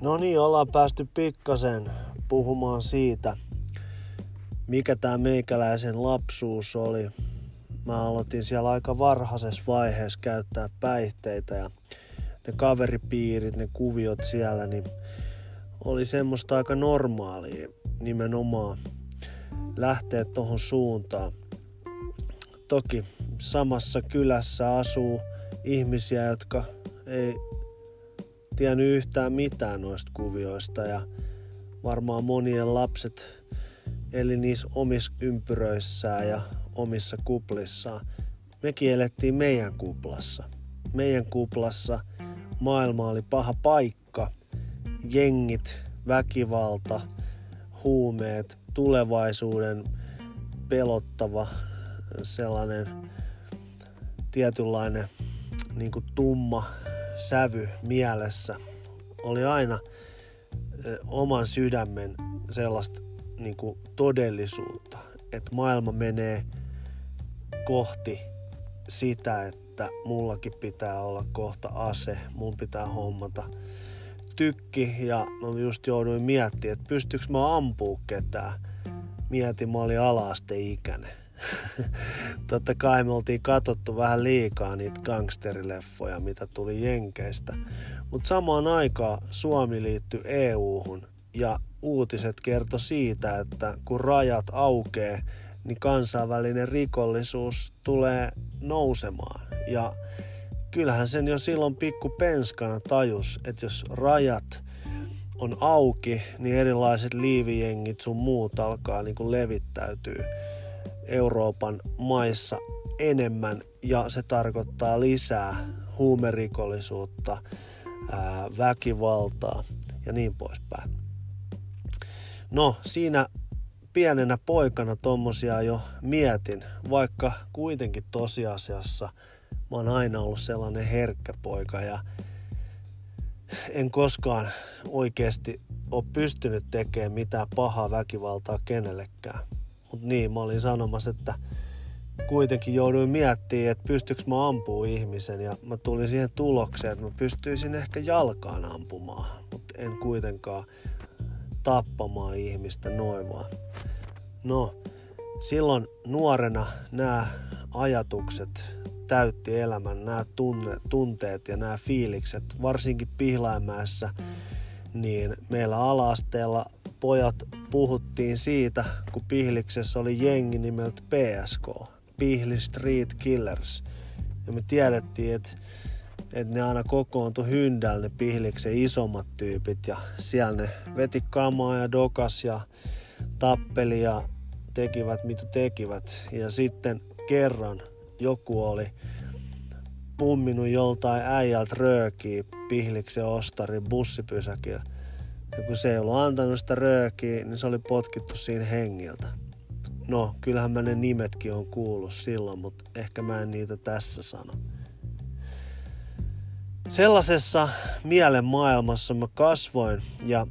No niin, ollaan päästy pikkasen puhumaan siitä, mikä tämä meikäläisen lapsuus oli. Mä aloitin siellä aika varhaisessa vaiheessa käyttää päihteitä ja ne kaveripiirit, ne kuviot siellä, niin oli semmoista aika normaalia nimenomaan lähteä tuohon suuntaan. Toki samassa kylässä asuu ihmisiä, jotka ei tiennyt yhtään mitään noista kuvioista ja varmaan monien lapset eli niissä omissa ympyröissään ja omissa kuplissaan. Mekin elettiin meidän kuplassa. Meidän kuplassa maailma oli paha paikka. Jengit, väkivalta, huumeet, tulevaisuuden pelottava sellainen tietynlainen niin tumma sävy mielessä oli aina oman sydämen sellaista niin kuin todellisuutta, että maailma menee kohti sitä, että mullakin pitää olla kohta ase, mun pitää hommata. Tykki ja mä just jouduin miettimään, että pystyykö mä ampuu ketään. Mietin, mä olin ala-asteikäinen Totta kai me oltiin katsottu vähän liikaa niitä gangsterileffoja, mitä tuli Jenkeistä. Mutta samaan aikaan Suomi liittyi EU-hun ja uutiset kertoi siitä, että kun rajat aukee, niin kansainvälinen rikollisuus tulee nousemaan. Ja kyllähän sen jo silloin pikku penskana tajus, että jos rajat on auki, niin erilaiset liivijengit sun muut alkaa niin kuin levittäytyy Euroopan maissa enemmän ja se tarkoittaa lisää huumerikollisuutta, ää, väkivaltaa ja niin poispäin. No siinä pienenä poikana tommosia jo mietin, vaikka kuitenkin tosiasiassa mä oon aina ollut sellainen herkkä poika ja en koskaan oikeasti ole pystynyt tekemään mitään pahaa väkivaltaa kenellekään. Mutta niin, mä olin sanomassa, että kuitenkin jouduin miettimään, että pystyykö mä ampuu ihmisen ja mä tulin siihen tulokseen, että mä pystyisin ehkä jalkaan ampumaan, mutta en kuitenkaan tappamaan ihmistä noin vaan. No, silloin nuorena nämä ajatukset täytti elämän, nämä tunne, tunteet ja nämä fiilikset, varsinkin Pihlaimäessä, niin meillä alaasteella pojat puhuttiin siitä, kun Pihliksessä oli jengi nimeltä PSK, Pihli Street Killers. Ja me tiedettiin, että, että ne aina kokoontui hyndällä ne Pihliksen isommat tyypit ja siellä ne veti kamaa ja dokas ja tappeli ja tekivät mitä tekivät. Ja sitten kerran joku oli pumminut joltain äijältä röökiä Pihliksen ostarin bussipysäkillä ja kun se ei ollut antanut sitä röökiä, niin se oli potkittu siinä hengiltä. No, kyllähän mä ne nimetkin on kuullut silloin, mutta ehkä mä en niitä tässä sano. Sellaisessa mielen maailmassa mä kasvoin ja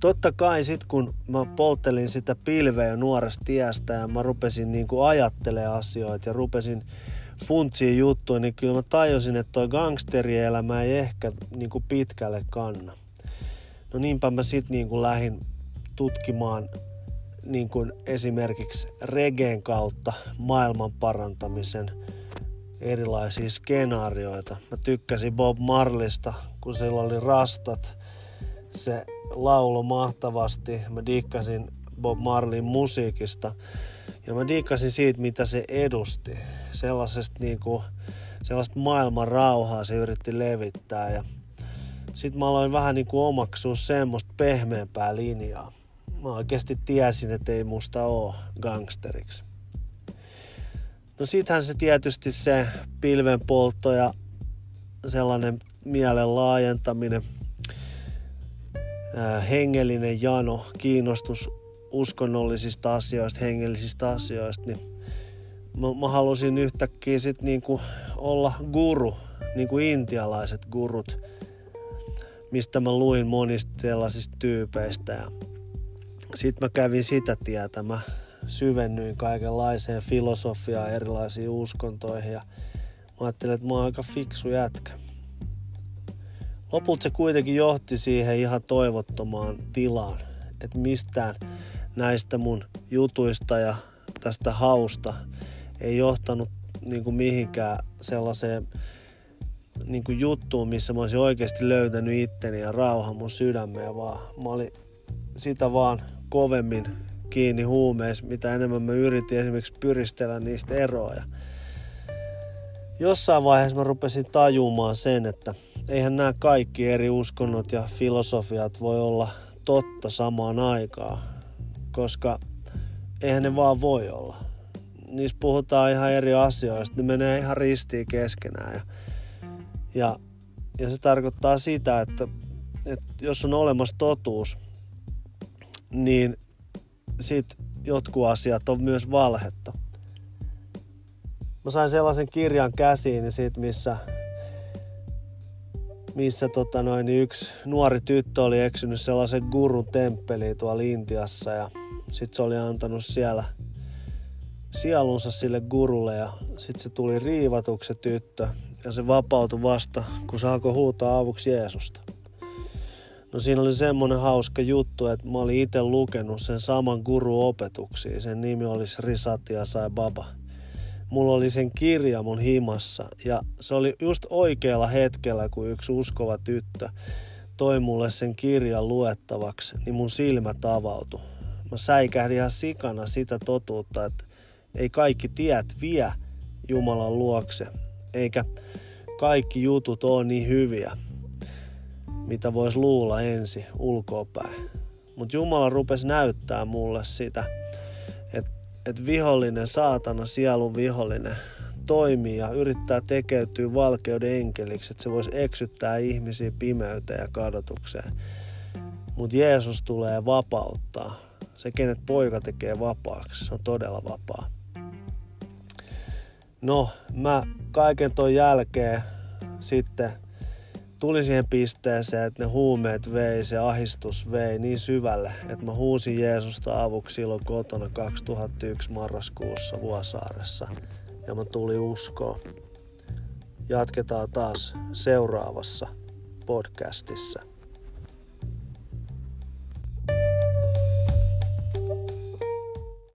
totta kai sit kun mä polttelin sitä pilveä nuoresta tiestä ja mä rupesin niin ajattelemaan asioita ja rupesin funtsiin juttuja, niin kyllä mä tajusin, että toi gangsterielämä ei ehkä niin pitkälle kanna. No niinpä mä sit niin kuin lähdin tutkimaan niin kuin esimerkiksi regeen kautta maailman parantamisen erilaisia skenaarioita. Mä tykkäsin Bob Marlista, kun sillä oli rastat. Se laulo mahtavasti. Mä dikkasin Bob Marlin musiikista. Ja mä dikkasin siitä, mitä se edusti. Sellaisesta niinku, sellaista maailman rauhaa se yritti levittää. Ja sitten mä aloin vähän niin kuin omaksua semmoista pehmeämpää linjaa. Mä oikeasti tiesin, että ei musta oo gangsteriksi. No sittenhän se tietysti se pilvenpoltto ja sellainen mielen laajentaminen, hengellinen jano, kiinnostus uskonnollisista asioista, hengellisistä asioista, niin mä, mä halusin yhtäkkiä sitten niinku olla guru, niin kuin intialaiset gurut – mistä mä luin monista sellaisista tyypeistä. Ja sitten mä kävin sitä tietä. Mä syvennyin kaikenlaiseen filosofiaan, erilaisiin uskontoihin ja mä ajattelin, että mä oon aika fiksu jätkä. lopulta se kuitenkin johti siihen ihan toivottomaan tilaan, että mistään näistä mun jutuista ja tästä hausta ei johtanut niin kuin mihinkään sellaiseen niin kuin juttuun, missä mä olisin oikeasti löytänyt itteni ja rauhan mun sydämeen, vaan mä olin sitä vaan kovemmin kiinni huumeissa, mitä enemmän mä yritin esimerkiksi pyristellä niistä eroja. Jossain vaiheessa mä rupesin tajumaan sen, että eihän nämä kaikki eri uskonnot ja filosofiat voi olla totta samaan aikaan, koska eihän ne vaan voi olla. Niissä puhutaan ihan eri asioista, ne menee ihan ristiin keskenään. Ja, ja, ja se tarkoittaa sitä, että, että jos on olemassa totuus, niin sit jotkut asiat on myös valhetta. Mä sain sellaisen kirjan käsiin niin siitä, missä, missä tota noin, niin yksi nuori tyttö oli eksynyt sellaisen gurun temppeliin tuolla Intiassa ja sitten se oli antanut siellä sielunsa sille gurulle ja sitten se tuli riivatuksi tyttö ja se vapautui vasta, kun se alkoi huutaa avuksi Jeesusta. No siinä oli semmonen hauska juttu, että mä olin itse lukenut sen saman guru-opetuksia. Sen nimi oli Sri Satya Sai Baba. Mulla oli sen kirja mun himassa ja se oli just oikealla hetkellä, kun yksi uskova tyttö toi mulle sen kirjan luettavaksi, niin mun silmät avautui. Mä säikähdin ihan sikana sitä totuutta, että ei kaikki tiet vie Jumalan luokse, eikä kaikki jutut ole niin hyviä mitä voisi luulla ensi ulkopäin. Mutta Jumala rupesi näyttää mulle sitä, että et vihollinen, saatana, sielun vihollinen, toimii ja yrittää tekeytyä valkeuden enkeliksi, että se voisi eksyttää ihmisiä pimeyteen ja kadotukseen. Mutta Jeesus tulee vapauttaa. Se, kenet poika tekee vapaaksi, se on todella vapaa. No, mä kaiken ton jälkeen sitten tuli siihen pisteeseen, että ne huumeet vei, se ahistus vei niin syvälle, että mä huusin Jeesusta avuksi silloin kotona 2001 marraskuussa Vuosaaressa. Ja mä tuli uskoon. Jatketaan taas seuraavassa podcastissa.